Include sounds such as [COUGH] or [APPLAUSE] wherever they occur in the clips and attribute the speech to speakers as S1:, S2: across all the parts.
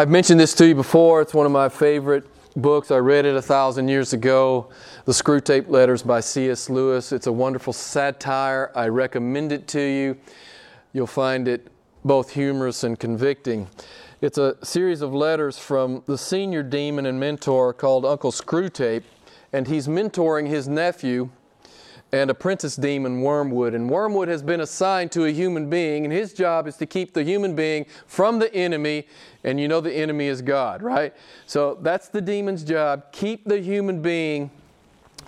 S1: I've mentioned this to you before. It's one of my favorite books. I read it a thousand years ago. The Screwtape Letters by C.S. Lewis. It's a wonderful satire. I recommend it to you. You'll find it both humorous and convicting. It's a series of letters from the senior demon and mentor called Uncle Screwtape, and he's mentoring his nephew and apprentice demon Wormwood. And Wormwood has been assigned to a human being, and his job is to keep the human being from the enemy. And you know the enemy is God, right? So that's the demon's job keep the human being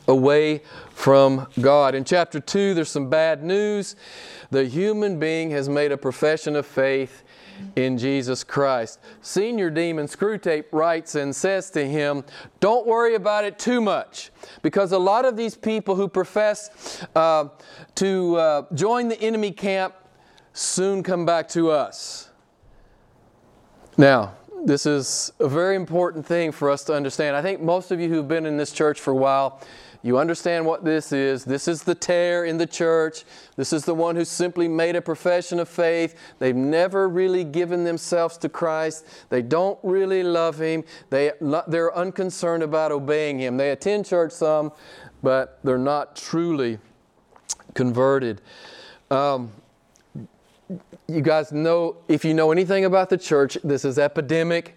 S1: away from God. In chapter 2, there's some bad news. The human being has made a profession of faith in Jesus Christ. Senior Demon Screwtape writes and says to him, Don't worry about it too much, because a lot of these people who profess uh, to uh, join the enemy camp soon come back to us. Now, this is a very important thing for us to understand. I think most of you who've been in this church for a while, you understand what this is. This is the tare in the church. This is the one who simply made a profession of faith. They've never really given themselves to Christ. They don't really love Him. They, they're unconcerned about obeying Him. They attend church some, but they're not truly converted. Um, you guys know, if you know anything about the church, this is epidemic.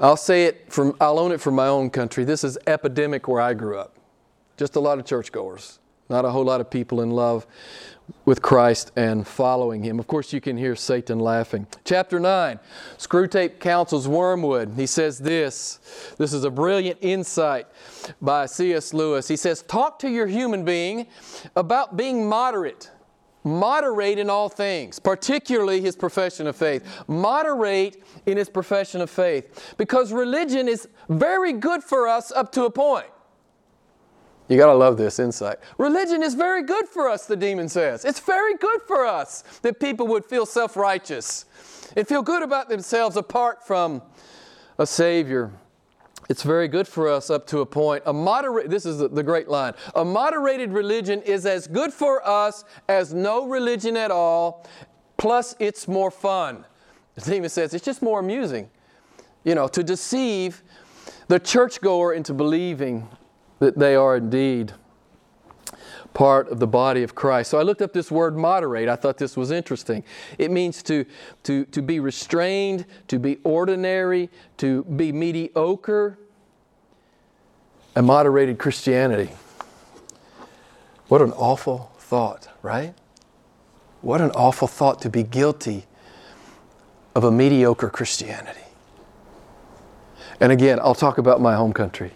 S1: I'll say it from, I'll own it from my own country. This is epidemic where I grew up. Just a lot of churchgoers, not a whole lot of people in love with Christ and following Him. Of course, you can hear Satan laughing. Chapter 9, Screwtape counsels Wormwood. He says this this is a brilliant insight by C.S. Lewis. He says, Talk to your human being about being moderate. Moderate in all things, particularly his profession of faith. Moderate in his profession of faith. Because religion is very good for us up to a point. You got to love this insight. Religion is very good for us, the demon says. It's very good for us that people would feel self righteous and feel good about themselves apart from a Savior. It's very good for us up to a point. A moderate, this is the great line. A moderated religion is as good for us as no religion at all, plus it's more fun. The demon says it's just more amusing, you know, to deceive the churchgoer into believing that they are indeed part of the body of Christ. So I looked up this word moderate. I thought this was interesting. It means to, to, to be restrained, to be ordinary, to be mediocre, a moderated Christianity. What an awful thought, right? What an awful thought to be guilty of a mediocre Christianity. And again, I'll talk about my home country.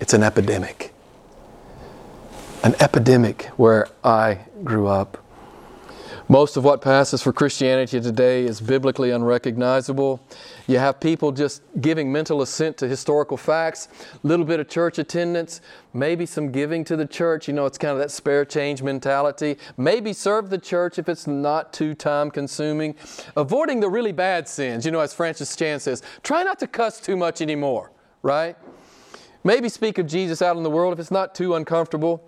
S1: It's an epidemic. An epidemic where I grew up. Most of what passes for Christianity today is biblically unrecognizable. You have people just giving mental assent to historical facts, a little bit of church attendance, maybe some giving to the church. You know, it's kind of that spare change mentality. Maybe serve the church if it's not too time consuming. Avoiding the really bad sins. You know, as Francis Chan says, try not to cuss too much anymore, right? Maybe speak of Jesus out in the world if it's not too uncomfortable.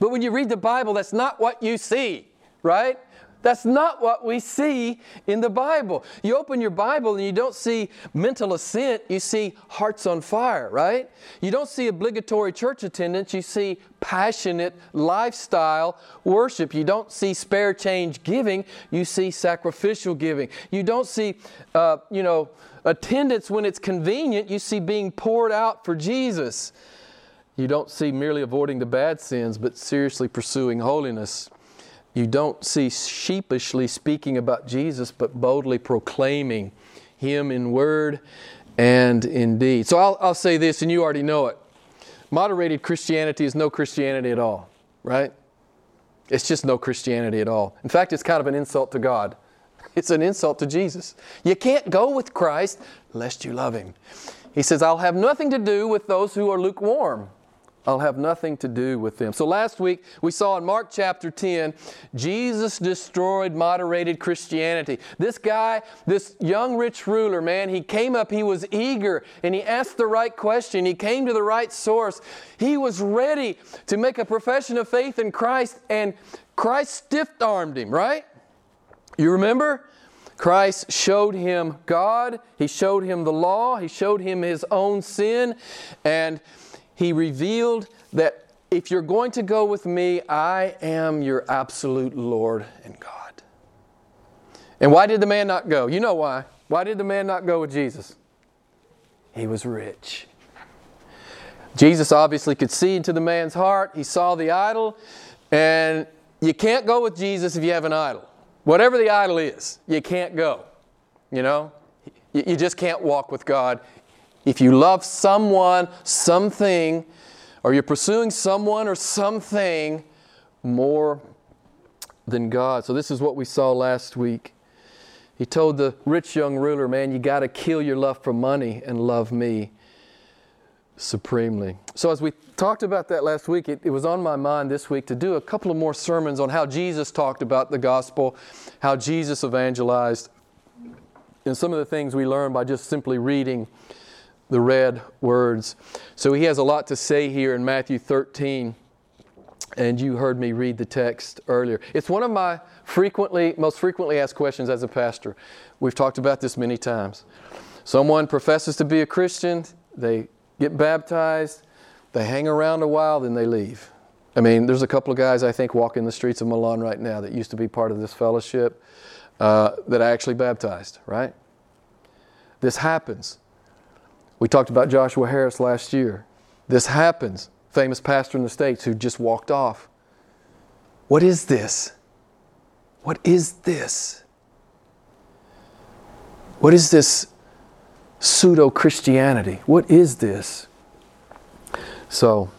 S1: But when you read the Bible, that's not what you see, right? That's not what we see in the Bible. You open your Bible and you don't see mental assent, you see hearts on fire, right? You don't see obligatory church attendance, you see passionate lifestyle worship. You don't see spare change giving, you see sacrificial giving. You don't see, uh, you know, attendance when it's convenient, you see being poured out for Jesus. You don't see merely avoiding the bad sins, but seriously pursuing holiness. You don't see sheepishly speaking about Jesus, but boldly proclaiming Him in word and in deed. So I'll, I'll say this, and you already know it. Moderated Christianity is no Christianity at all, right? It's just no Christianity at all. In fact, it's kind of an insult to God. It's an insult to Jesus. You can't go with Christ lest you love Him. He says, I'll have nothing to do with those who are lukewarm. I'll have nothing to do with them. So last week we saw in Mark chapter 10, Jesus destroyed moderated Christianity. This guy, this young rich ruler, man, he came up, he was eager, and he asked the right question. He came to the right source. He was ready to make a profession of faith in Christ, and Christ stiff armed him, right? You remember? Christ showed him God, he showed him the law, he showed him his own sin, and he revealed that if you're going to go with me, I am your absolute Lord and God. And why did the man not go? You know why. Why did the man not go with Jesus? He was rich. Jesus obviously could see into the man's heart. He saw the idol, and you can't go with Jesus if you have an idol. Whatever the idol is, you can't go. You know? You just can't walk with God. If you love someone, something, or you're pursuing someone or something more than God. So, this is what we saw last week. He told the rich young ruler, Man, you got to kill your love for money and love me supremely. So, as we talked about that last week, it, it, was on my mind this week to do a couple of more sermons on how Jesus talked about the gospel, how Jesus evangelized, and some of the things we learned by just simply reading the red words. So, he has a lot to say here in Matthew 13 and you heard me read the text earlier. It's one of my frequently, most frequently asked questions as a pastor. We've talked about this many times. Someone professes to be a Christian, they get baptized, they hang around a while, then they leave. I mean, there's a couple of guys I think walking the streets of Milan right now that used to be part of this fellowship uh, that I actually baptized, right? This happens. We talked about Joshua Harris last year. This happens famous pastor in the States who just walked off. What is this? What is this? What is this pseudo Christianity? What is this? So,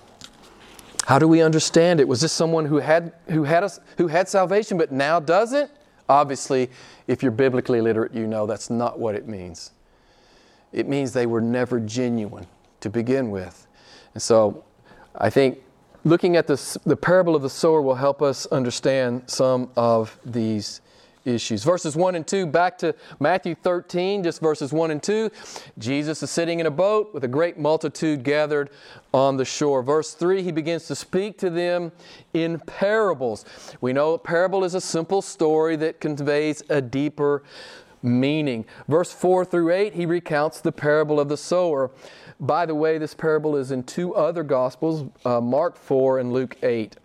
S1: how do we understand it? Was this someone who had, who had, us, who had salvation but now doesn't? Obviously, if you're biblically literate, you know that's not what it means. It means they were never genuine to begin with. And so I think looking at this, the parable of the sower will help us understand some of these issues. Verses 1 and 2, back to Matthew 13, just verses 1 and 2. Jesus is sitting in a boat with a great multitude gathered on the shore. Verse 3, he begins to speak to them in parables. We know a parable is a simple story that conveys a deeper meaning. Verse 4 through 8, he recounts the parable of the sower. By the way, this parable is in two other Gospels, uh, Mark 4 and Luke 8.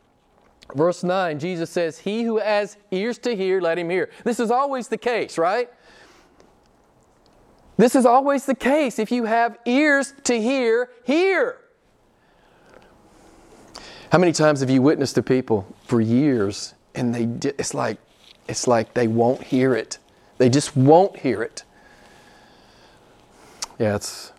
S1: Verse 9, Jesus says, He who has ears to hear, let him hear. This is always the case, right? This is always the case. If you have ears to hear, hear. How many times have you witnessed to people for years and they it's like it's like they won't hear it. They just won't hear it. Yeah, it's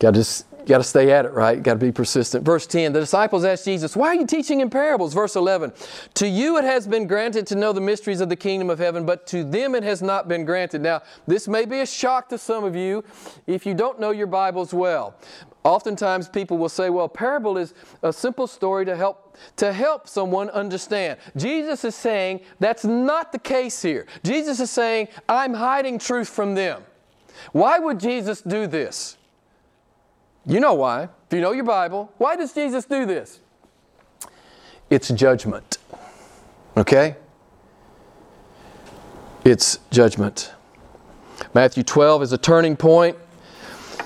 S1: Got to just got to stay at it, right? Got to be persistent. Verse 10, the disciples asked Jesus, Why are you teaching in parables? Verse 11, To you it has been granted to know the mysteries of the kingdom of heaven, but to them it has not been granted. Now, this may be a shock to some of you if you don't know your Bibles well. Oftentimes people will say, Well, parable is a simple story to help to help someone understand. Jesus is saying that's not the case here. Jesus is saying, I'm hiding truth from them. Why would Jesus do this? You know why. If you know your Bible, why does Jesus do this? It's judgment. Okay? It's judgment. Matthew 12 is a turning point.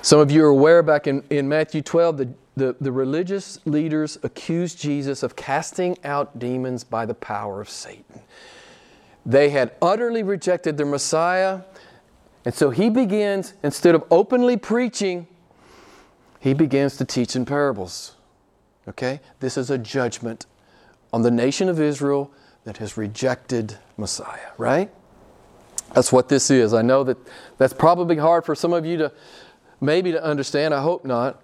S1: Some of you are aware back in, in Matthew 12, the, the, the religious leaders accused Jesus of casting out demons by the power of Satan. They had utterly rejected their Messiah. And so he begins, instead of openly preaching he begins to teach in parables. Okay? This is a judgment on the nation of Israel that has rejected Messiah, right? That's what this is. I know that that's probably hard for some of you to maybe to understand. I hope not.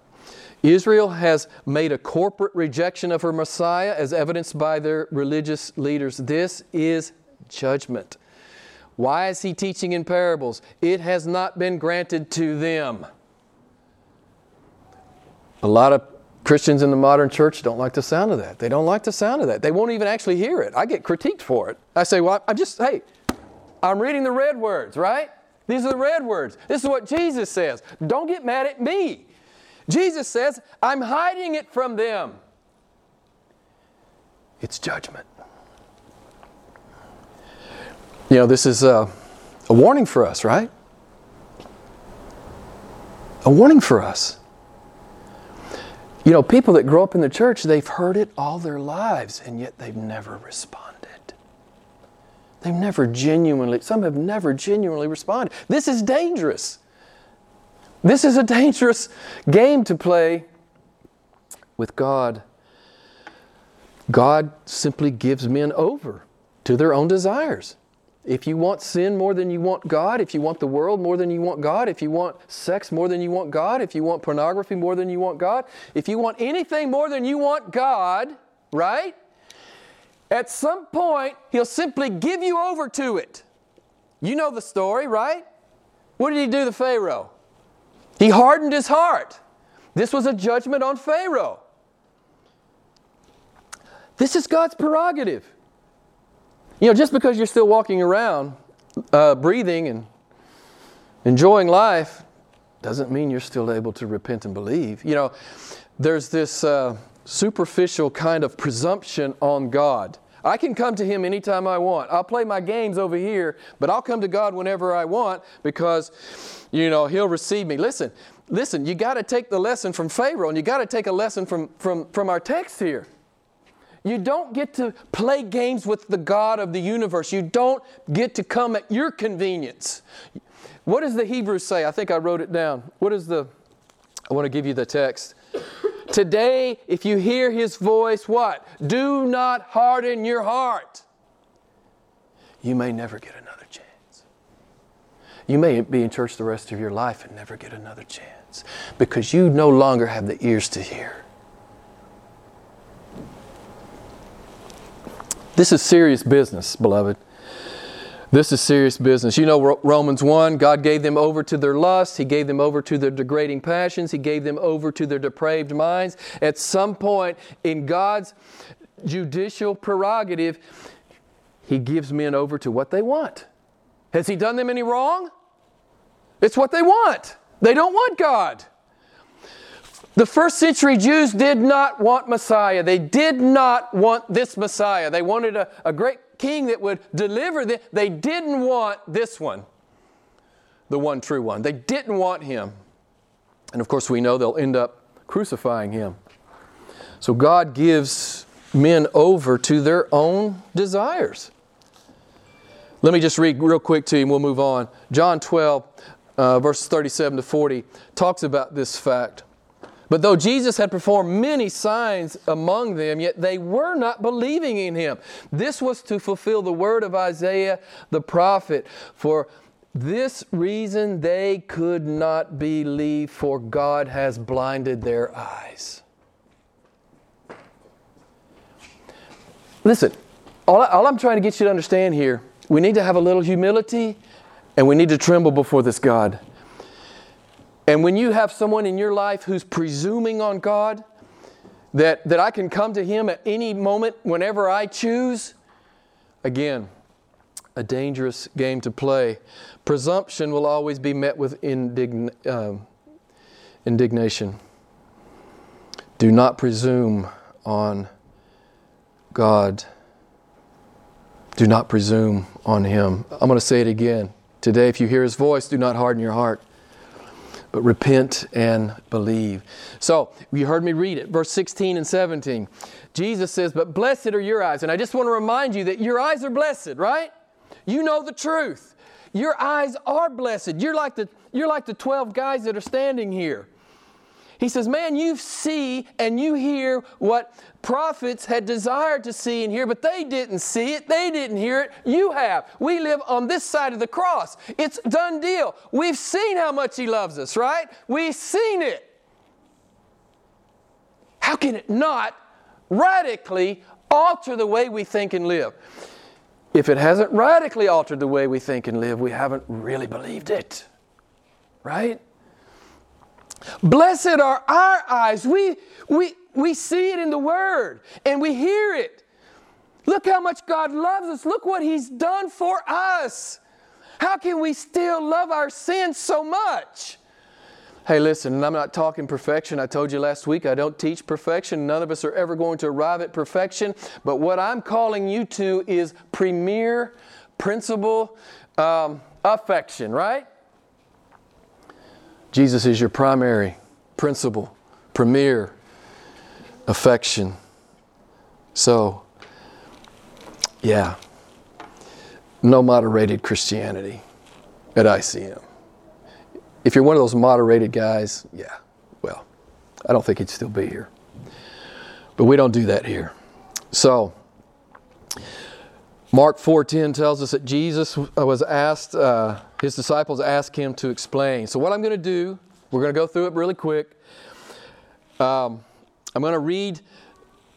S1: Israel has made a corporate rejection of her Messiah as evidenced by their religious leaders. This is judgment. Why is he teaching in parables? It has not been granted to them. A lot of Christians in the modern church don't like the sound of that. They don't like the sound of that. They won't even actually hear it. I get critiqued for it. I say, well, I just, hey, I'm reading the red words, right? These are the red words. This is what Jesus says. Don't get mad at me. Jesus says, I'm hiding it from them. It's judgment. You know, this is a, A warning for us, right? A warning for us. You know, people that grow up in the church, they've heard it all their lives, and yet they've never responded. They've never genuinely, some have never genuinely responded. This is dangerous. This is a dangerous game to play with God. God simply gives men over to their own desires. If you want sin more than you want God, if you want the world more than you want God, if you want sex more than you want God, if you want pornography more than you want God, if you want anything more than you want God, right? At some point, He'll simply give you over to it. You know the story, right? What did He do to Pharaoh? He hardened his heart. This was a judgment on Pharaoh. This is God's prerogative. You know, just because you're still walking around, uh, breathing and enjoying life, doesn't mean you're still able to repent and believe. You know, there's this uh, superficial kind of presumption on God. I can come to Him anytime I want. I'll play my games over here, but I'll come to God whenever I want because, you know, He'll receive me. Listen, listen, you got to take the lesson from Pharaoh and you got to take a lesson from, from, from our text here. You don't get to play games with the God of the universe. You don't get to come at your convenience. What does the Hebrews say? I think I wrote it down. What is the, I want to give you the text. Today, if you hear his voice, what? Do not harden your heart. You may never get another chance. You may be in church the rest of your life and never get another chance because you no longer have the ears to hear. This is serious business, beloved. This is serious business. You know Romans 1, God gave them over to their lust. He gave them over to their degrading passions. He gave them over to their depraved minds. At some point in God's judicial prerogative, He gives men over to what they want. Has He done them any wrong? It's what they want. They don't want God. The first century Jews did not want Messiah. They did not want this Messiah. They wanted a, a great king that would deliver them. They didn't want this one, the one true one. They didn't want him. And of course, we know they'll end up crucifying him. So God gives men over to their own desires. Let me just read real quick to you and we'll move on. John 12, uh, verses 37 to 40, talks about this fact. But though Jesus had performed many signs among them, yet they were not believing in him. This was to fulfill the word of Isaiah the prophet. For this reason they could not believe, for God has blinded their eyes. Listen, all, all I'm trying to get you to understand here, we need to have a little humility and we need to tremble before this God. And when you have someone in your life who's presuming on God, that, that I can come to Him at any moment whenever I choose, again, a dangerous game to play. Presumption will always be met with indign, um, indignation. Do not presume on God. Do not presume on Him. I'm going to say it again. Today, if you hear His voice, do not harden your heart but repent and believe. So, you heard me read it, verse 16 and 17. Jesus says, But blessed are your eyes. And I just want to remind you that your eyes are blessed, right? You know the truth. Your eyes are blessed. You're like the, you're like the 12 guys that are standing here. He says, Man, you see and you hear what prophets had desired to see and hear, but they didn't see it, they didn't hear it. You have. We live on this side of the cross. It's done deal. We've seen how much He loves us, right? We've seen it. How can it not radically alter the way we think and live? If it hasn't radically altered the way we think and live, we haven't really believed it. Right? Blessed are our eyes. We, we, we see it in the Word and we hear it. Look how much God loves us. Look what He's done for us. How can we still love our sins so much? Hey, listen, I'm not talking perfection. I told you last week I don't teach perfection. None of us are ever going to arrive at perfection. But what I'm calling you to is premier principal um, affection, right? Jesus is your primary, principal, premier affection. So, yeah, no moderated Christianity at ICM. If you're one of those moderated guys, yeah, well, I don't think he'd still be here. But we don't do that here. So, Mark 4:10 tells us that Jesus was asked, uh, his disciples asked him to explain. So what I'm going to do, we're going to go through it really quick. Um, I'm going to read,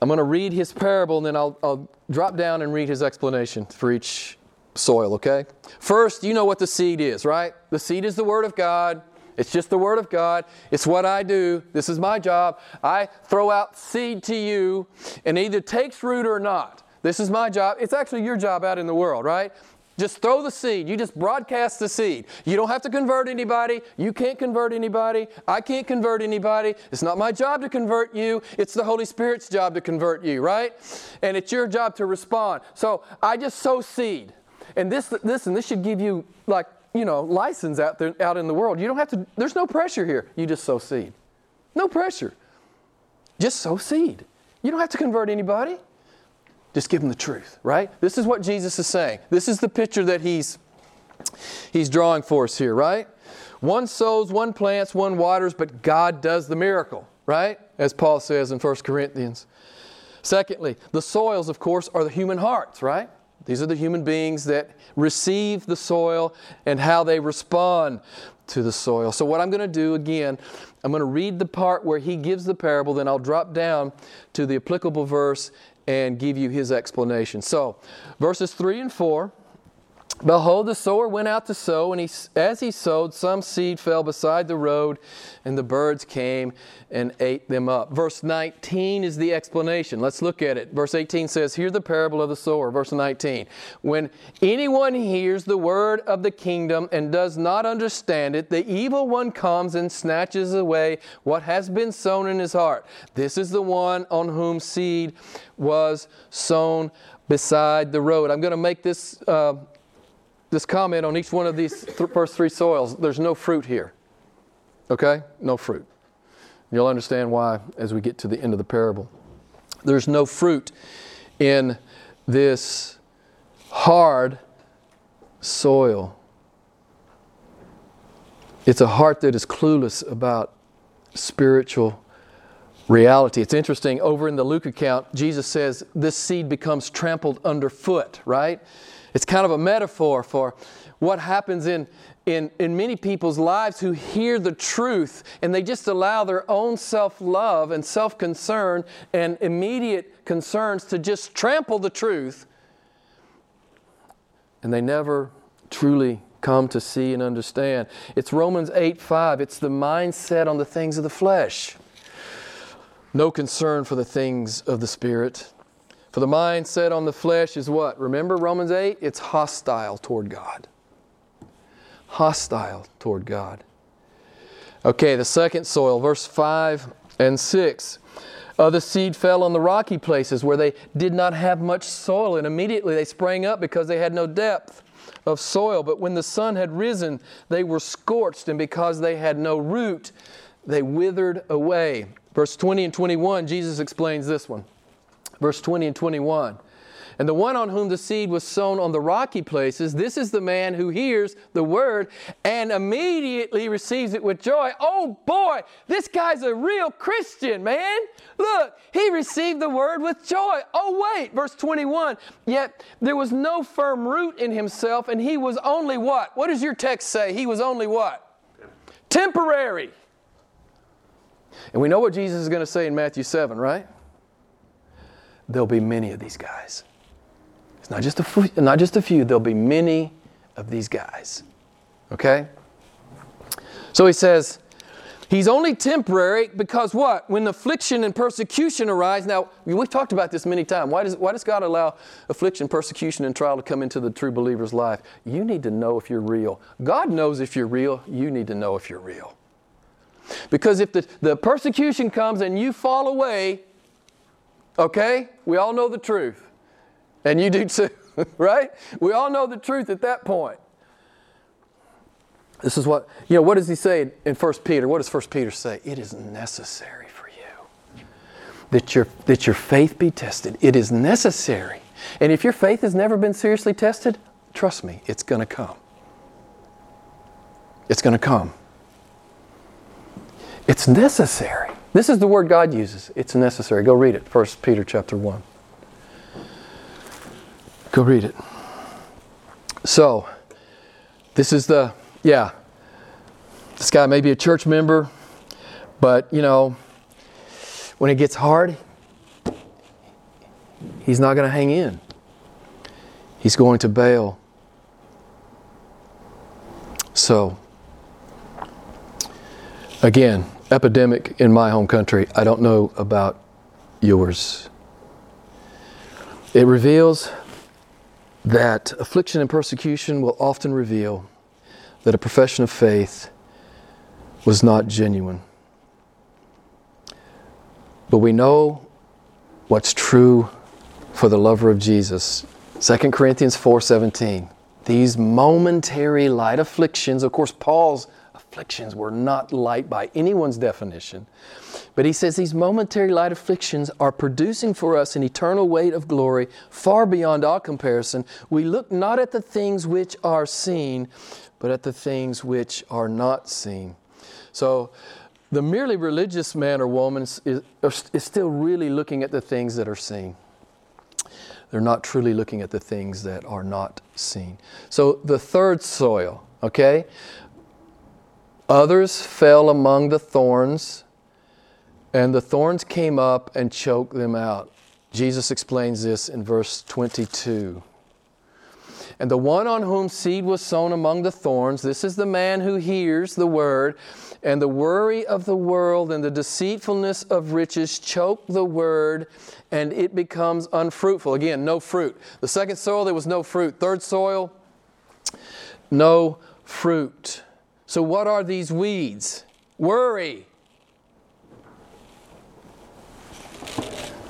S1: I'm going to read his parable, and then I'll, I'll drop down and read his explanation for each soil. Okay. First, you know what the seed is, right? The seed is the Word of God. It's just the Word of God. It's what I do. This is my job. I throw out seed to you, and it either takes root or not. This is my job. It's actually your job out in the world, right? Just throw the seed. You just broadcast the seed. You don't have to convert anybody. You can't convert anybody. I can't convert anybody. It's not my job to convert you. It's the Holy Spirit's job to convert you, right? And it's your job to respond. So I just sow seed. And this, listen, this should give you like, you know, license out there, out in the world. You don't have to, there's no pressure here. You just sow seed. No pressure. Just sow seed. You don't have to convert anybody. Just give them the truth, right? This is what Jesus is saying. This is the picture that he's he's drawing for us here, right? One sows, one plants, one waters, but God does the miracle, right? As Paul says in 1 Corinthians. Secondly, the soils, of course, are the human hearts, right? These are the human beings that receive the soil and how they respond to the soil. So, what I'm going to do again, I'm going to read the part where he gives the parable, then I'll drop down to the applicable verse and give you his explanation. So, verses 3 and 4 Behold, the sower went out to sow, and he, as he sowed, some seed fell beside the road, and the birds came and ate them up. Verse 19 is the explanation. Let's look at it. Verse 18 says, Hear the parable of the sower. Verse 19 When anyone hears the word of the kingdom and does not understand it, the evil one comes and snatches away what has been sown in his heart. This is the one on whom seed was sown beside the road. I'm going to make this. Uh, this comment on each one of these th- first three soils. There's no fruit here. Okay? No fruit. You'll understand why as we get to the end of the parable. There's no fruit in this hard soil. It's a heart that is clueless about spiritual reality. It's interesting, over in the Luke account, Jesus says this seed becomes trampled underfoot, right? It's kind of a metaphor for what happens in, in, in many people's lives who hear the truth and they just allow their own self love and self concern and immediate concerns to just trample the truth. And they never truly come to see and understand. It's Romans 8 5. It's the mindset on the things of the flesh, no concern for the things of the Spirit. For the mind set on the flesh is what? Remember Romans 8? It's hostile toward God. Hostile toward God. Okay, the second soil, verse 5 and 6. Uh, the seed fell on the rocky places where they did not have much soil, and immediately they sprang up because they had no depth of soil. But when the sun had risen, they were scorched, and because they had no root, they withered away. Verse 20 and 21, Jesus explains this one verse 20 and 21. And the one on whom the seed was sown on the rocky places, this is the man who hears the word and immediately receives it with joy. Oh boy, this guy's a real Christian, man. Look, he received the word with joy. Oh, wait, verse 21. Yet there was no firm root in himself, and he was only what? What does your text say? He was only what? Temporary. And we know what Jesus is going to say in Matthew 7, right? There'll be many of these guys. It's not just a few, not just a few, there'll be many of these guys. Okay? So he says, He's only temporary because what? When affliction and persecution arise, now we've talked about this many times. Why does, why does God allow affliction, persecution, and trial to come into the true believer's life? You need to know if you're real. God knows if you're real. You need to know if you're real. Because if the, the persecution comes and you fall away, Okay? We all know the truth. And you do too, [LAUGHS] right? We all know the truth at that point. This is what, you know, what does he say in 1 Peter? What does 1 Peter say? It is necessary for you that your, that your faith be tested. It is necessary. And if your faith has never been seriously tested, trust me, it's going to come. It's going to come. It's necessary. This is the word God uses. It's necessary. Go read it. 1 Peter chapter 1. Go read it. So, this is the, yeah, this guy may be a church member, but, you know, when it gets hard, he's not going to hang in. He's going to bail. So, again, epidemic in my home country. I don't know about yours. It reveals that affliction and persecution will often reveal that a profession of faith was not genuine. But we know what's true for the lover of Jesus. 2 Corinthians 4:17. These momentary light afflictions, of course Paul's afflictions were not light by anyone's definition. But he says these momentary light afflictions are producing for us an eternal weight of glory far beyond all comparison. We look not at the things which are seen, but at the things which are not seen. So, the merely religious man or woman is, is, still really looking at the things that are seen. They're not truly looking at the things that are not seen. So, the third soil, okay? Others fell among the thorns, and the thorns came up and choked them out. Jesus explains this in verse 22. And the one on whom seed was sown among the thorns, this is the man who hears the word, and the worry of the world and the deceitfulness of riches choke the word, and it becomes unfruitful. Again, no fruit. The second soil, there was no fruit. Third soil, no fruit. So, what are these weeds? Worry.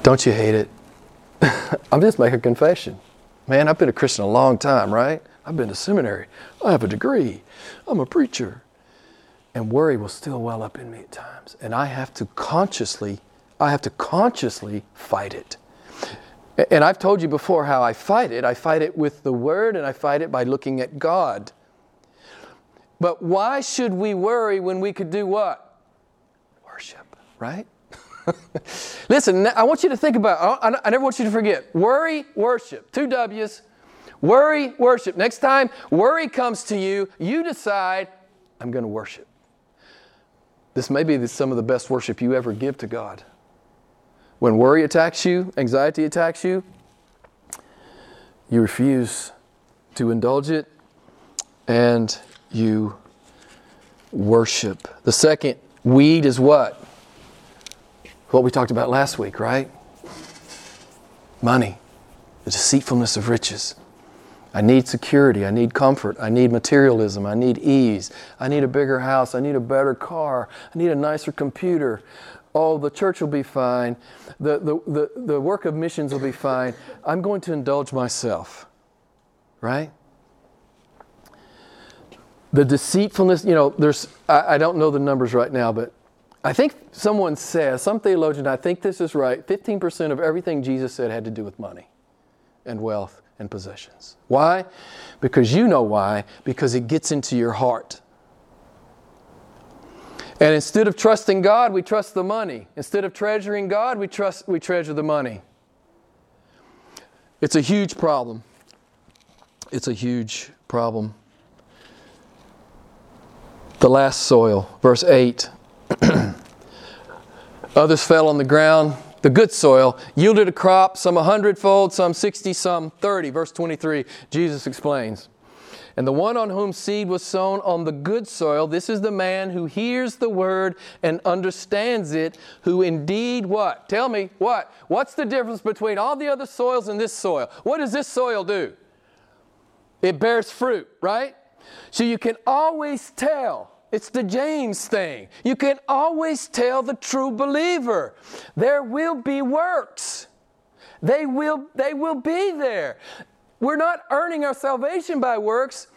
S1: Don't you hate it? [LAUGHS] I'm just making a confession. Man, I've been a Christian a long time, right? I've been to seminary. I have a degree. I'm a preacher. And worry will still well up in me at times. And I have to consciously, I have to consciously fight it. And I've told you before how I fight it. I fight it with the Word and I fight it by looking at God. But why should we worry when we could do what? Worship, right? [LAUGHS] Listen, I want you to think about, I never want you to forget worry, worship. Two W's. Worry, worship. Next time worry comes to you, you decide, I'm going to worship. This may be some of the best worship you ever give to God. When worry attacks you, anxiety attacks you, you refuse to indulge it, and you worship. The second weed is what? What we talked about last week, right? Money, the deceitfulness of riches. I need security. I need comfort. I need materialism. I need ease. I need a bigger house. I need a better car. I need a nicer computer. Oh, the church will be fine. The, the, the, the work of missions will be fine. I'm going to indulge myself. Right? The deceitfulness, you know, there's, I, I, don't know the numbers right now, but I think someone says, some theologian, I think this is right, 15% of everything Jesus said had to do with money and wealth and possessions. Why? Because you know why, because it gets into your heart. And instead of trusting God, we trust the money. Instead of treasuring God, we, trust, we treasure the money. It's a huge problem. It's a huge problem the last soil, verse 8. [CLEARS THROAT] Others fell on the ground. The good soil yielded a crop, some a hundredfold, some 60, some 30. Verse 23, Jesus explains. And the one on whom seed was sown on the good soil, this is the man who hears the word and understands it, who indeed what? Tell me, what? What's the difference between all the other soils and this soil? What does this soil do? It bears fruit, right? So you can always tell it's the James thing. You can always tell the true believer. There will be works. They will, they will be there. We're not earning our salvation by works.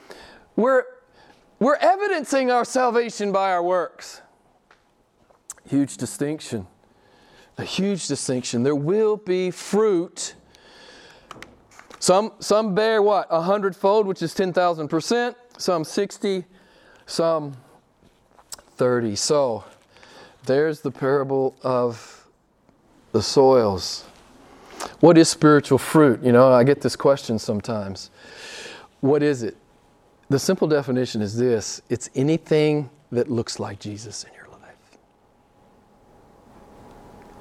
S1: We're, We're evidencing our salvation by our works. Huge distinction. A huge distinction. There will be fruit. Some, some bear what? A hundredfold, which is 10,000%. Some 60, some 30. So there's the parable of the soils. What is spiritual fruit? You know, I get this question sometimes. What is it? The simple definition is this it's anything that looks like Jesus in your life.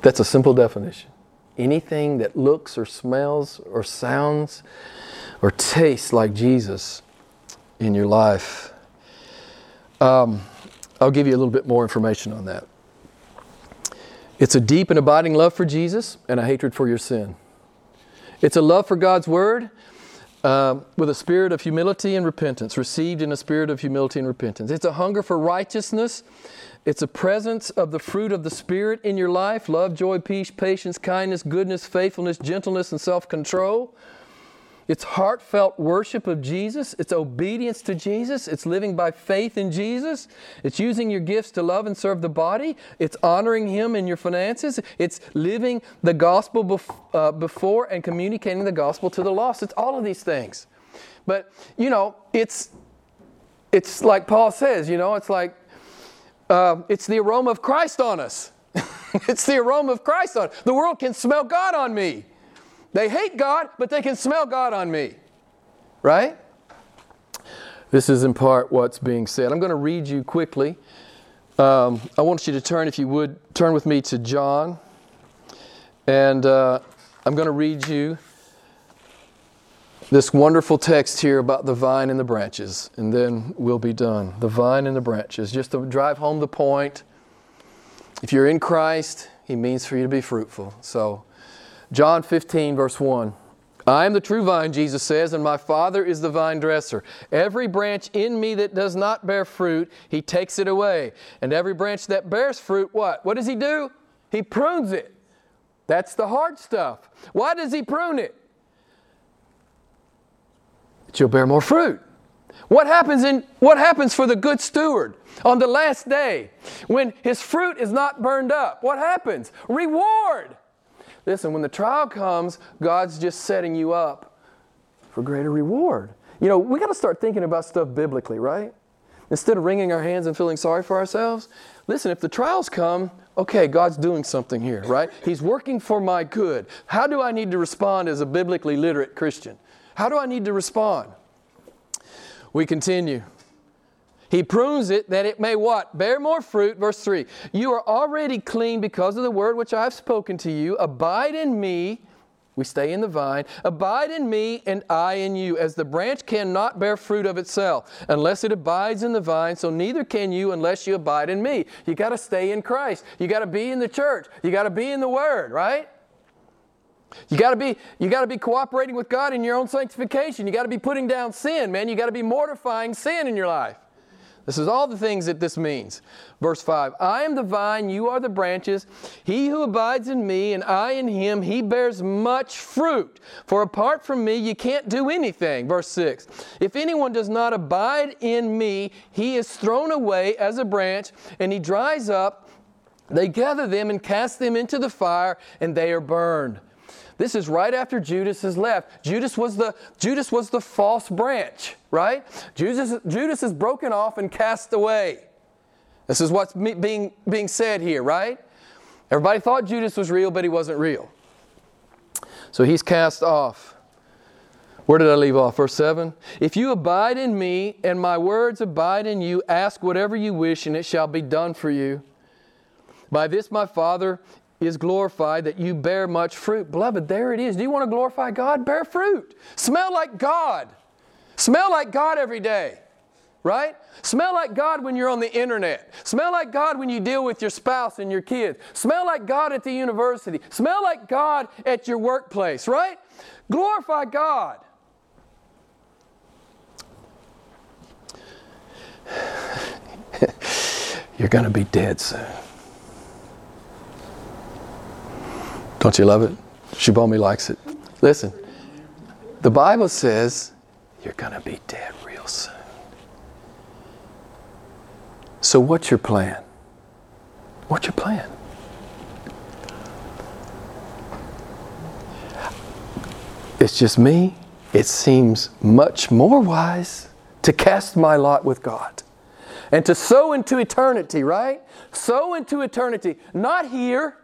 S1: That's a simple definition. Anything that looks or smells or sounds or tastes like Jesus in your life. Um, I'll give you a little bit more information on that. It's a deep and abiding love for Jesus and a hatred for your sin. It's a love for God's Word uh, with a spirit of humility and repentance, received in a spirit of humility and repentance. It's a hunger for righteousness. It's a presence of the fruit of the Spirit in your life love, joy, peace, patience, kindness, goodness, faithfulness, gentleness, and self control. It's heartfelt worship of Jesus. It's obedience to Jesus. It's living by faith in Jesus. It's using your gifts to love and serve the body. It's honoring Him in your finances. It's living the gospel bef- uh, before and communicating the gospel to the lost. It's all of these things. But, you know, it's, it's like Paul says, you know, it's like, uh, it's the aroma of Christ on us. [LAUGHS] it's the aroma of Christ on us. The world can smell God on me. They hate God, but they can smell God on me. Right? This is in part what's being said. I'm going to read you quickly. Um, I want you to turn, if you would, turn with me to John. And uh, I'm going to read you this wonderful text here about the vine and the branches, and then we'll be done. The vine and the branches. Just to drive home the point. If you're in Christ, He means for you to be fruitful. So, John 15, verse 1. I am the true vine, Jesus says, and my Father is the vine dresser. Every branch in me that does not bear fruit, he takes it away. And every branch that bears fruit, what? What does he do? He prunes it. That's the hard stuff. Why does he prune it? That you'll bear more fruit. What happens in what happens for the good steward on the last day when his fruit is not burned up? What happens? Reward. Listen, when the trial comes, God's just setting you up for greater reward. You know, we got to start thinking about stuff biblically, right? Instead of wringing our hands and feeling sorry for ourselves, listen, if the trials come, okay, God's doing something here, right? He's working for my good. How do I need to respond as a biblically literate Christian? How do I need to respond? We continue. He prunes it that it may what? Bear more fruit. Verse 3 You are already clean because of the word which I have spoken to you. Abide in me. We stay in the vine. Abide in me and I in you, as the branch cannot bear fruit of itself unless it abides in the vine, so neither can you unless you abide in me. You got to stay in Christ. You got to be in the church. You got to be in the Word, right? You got to be you got to be cooperating with God in your own sanctification. You got to be putting down sin, man. You got to be mortifying sin in your life. This is all the things that this means. Verse 5 I am the vine, you are the branches. He who abides in me and I in him, he bears much fruit. For apart from me, you can't do anything. Verse 6 If anyone does not abide in me, he is thrown away as a branch and he dries up. They gather them and cast them into the fire, and they are burned. This is right after Judas has left. Judas was the, Judas was the false branch, right? Judas, Judas is broken off and cast away. This is what's being, being said here, right? Everybody thought Judas was real, but he wasn't real. So he's cast off. Where did I leave off? Verse 7 If you abide in me and my words abide in you, ask whatever you wish, and it shall be done for you. By this my Father is glorified that you bear much fruit. Beloved, there it is. Do you want to glorify God? Bear fruit. Smell like God. Smell like God every day, right? Smell like God when you're on the internet. Smell like God when you deal with your spouse and your kids. Smell like God at the university. Smell like God at your workplace, right? Glorify God. [LAUGHS] You're going to be dead soon. Don't you love it? Shubomi likes it. Listen, the Bible says you're going to be dead real soon. So, what's your plan? What's your plan? It's just me. It seems much more wise to cast my lot with God and to sow into eternity, right? Sow into eternity, not here.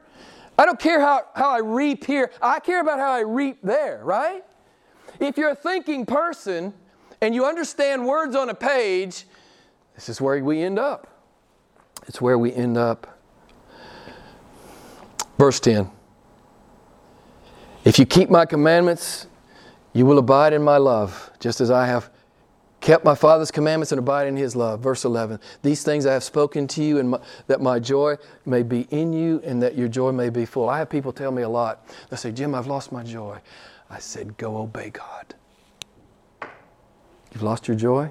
S1: I don't care how, how I reap here, I care about how I reap there, right? If you're a thinking person and you understand words on a page, this is where we end up. It's where we end up. Verse 10 If you keep my commandments, you will abide in my love, just as I have kept my Father's commandments and abide in his love. Verse 11 These things I have spoken to you, and my, that my joy may be in you, and that your joy may be full. I have people tell me a lot. They say, Jim, I've lost my joy. I said, Go obey God. You've lost your joy?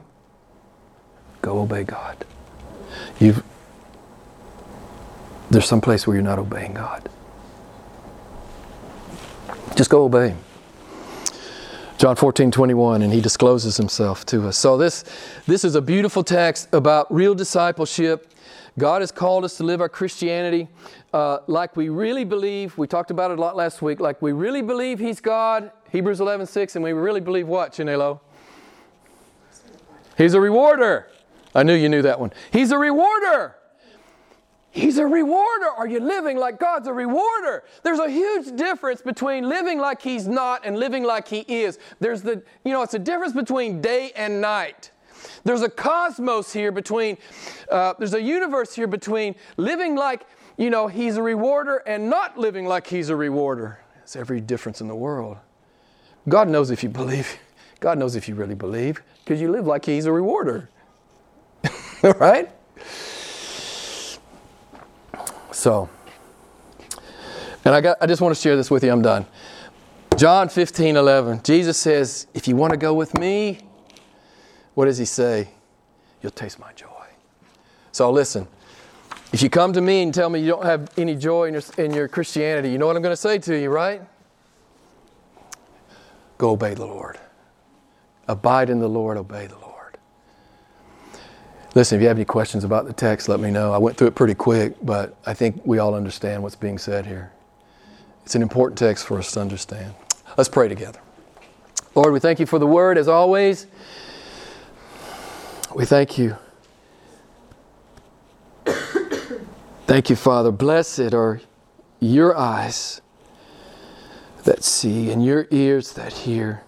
S1: Go obey God. You've, there's some place where you're not obeying God. Just go obey Him. John 14, 21, and he discloses himself to us. So, this, this is a beautiful text about real discipleship. God has called us to live our Christianity uh, like we really believe. We talked about it a lot last week. Like we really believe He's God, Hebrews 11, 6, and we really believe what, Chinelo? He's a rewarder. I knew you knew that one. He's a rewarder. He's a rewarder. Are you living like God's a rewarder? There's a huge difference between living like He's not and living like He is. There's the, you know, it's a difference between day and night. There's a cosmos here between, uh, there's a universe here between living like, you know, He's a rewarder and not living like He's a rewarder. It's every difference in the world. God knows if you believe. God knows if you really believe because you live like He's a rewarder. [LAUGHS] right? So, and I, got, I just want to share this with you. I'm done. John 15, 11. Jesus says, If you want to go with me, what does he say? You'll taste my joy. So listen, if you come to me and tell me you don't have any joy in your, in your Christianity, you know what I'm going to say to you, right? Go obey the Lord. Abide in the Lord, obey the Lord. Listen, if you have any questions about the text, let me know. I went through it pretty quick, but I think we all understand what's being said here. It's an important text for us to understand. Let's pray together. Lord, we thank you for the word as always. We thank you. thank you, Father. Blessed are your eyes that see and your ears that hear.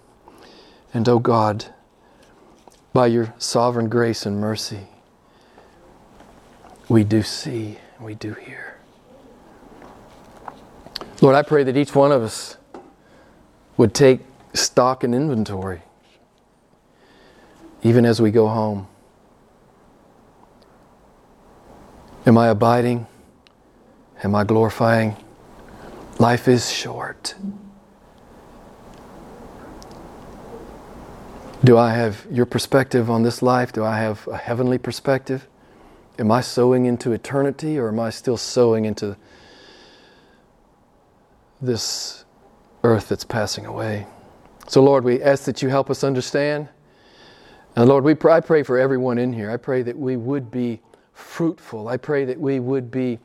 S1: And, oh God, by your sovereign grace and mercy, we do see, we do hear. Lord, I pray that each one of us would take stock and inventory, even as we go home. Am I abiding? Am I glorifying? Life is short. Do I have your perspective on this life? Do I have a heavenly perspective? Am I sowing into eternity or am I still sowing into this earth that's passing away? So, Lord, we ask that you help us understand. And Lord, we pray, I pray for everyone in here. I pray that we would be fruitful. I pray that we would be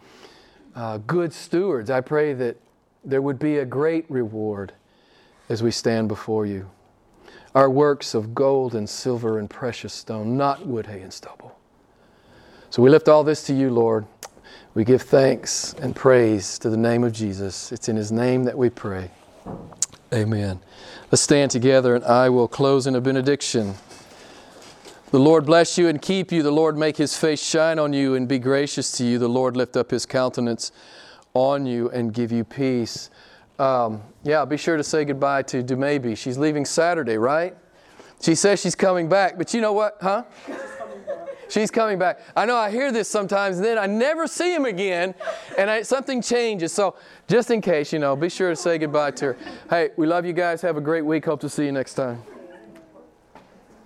S1: uh, good stewards. I pray that there would be a great reward as we stand before you our works of gold and silver and precious stone, not wood, hay, and stubble. So we lift all this to you, Lord. We give thanks and praise to the name of Jesus. It's in His name that we pray. Amen. Let's stand together and I will close in a benediction. The Lord bless you and keep you. The Lord make His face shine on you and be gracious to you. The Lord lift up His countenance on you and give you peace. Um, yeah, be sure to say goodbye to Dumaybe. She's leaving Saturday, right? She says she's coming back, but you know what, huh? She's coming back. I know I hear this sometimes, and then I never see him again, and I, something changes. So, just in case, you know, be sure to say goodbye to her. Hey, we love you guys. Have a great week. Hope to see you next time.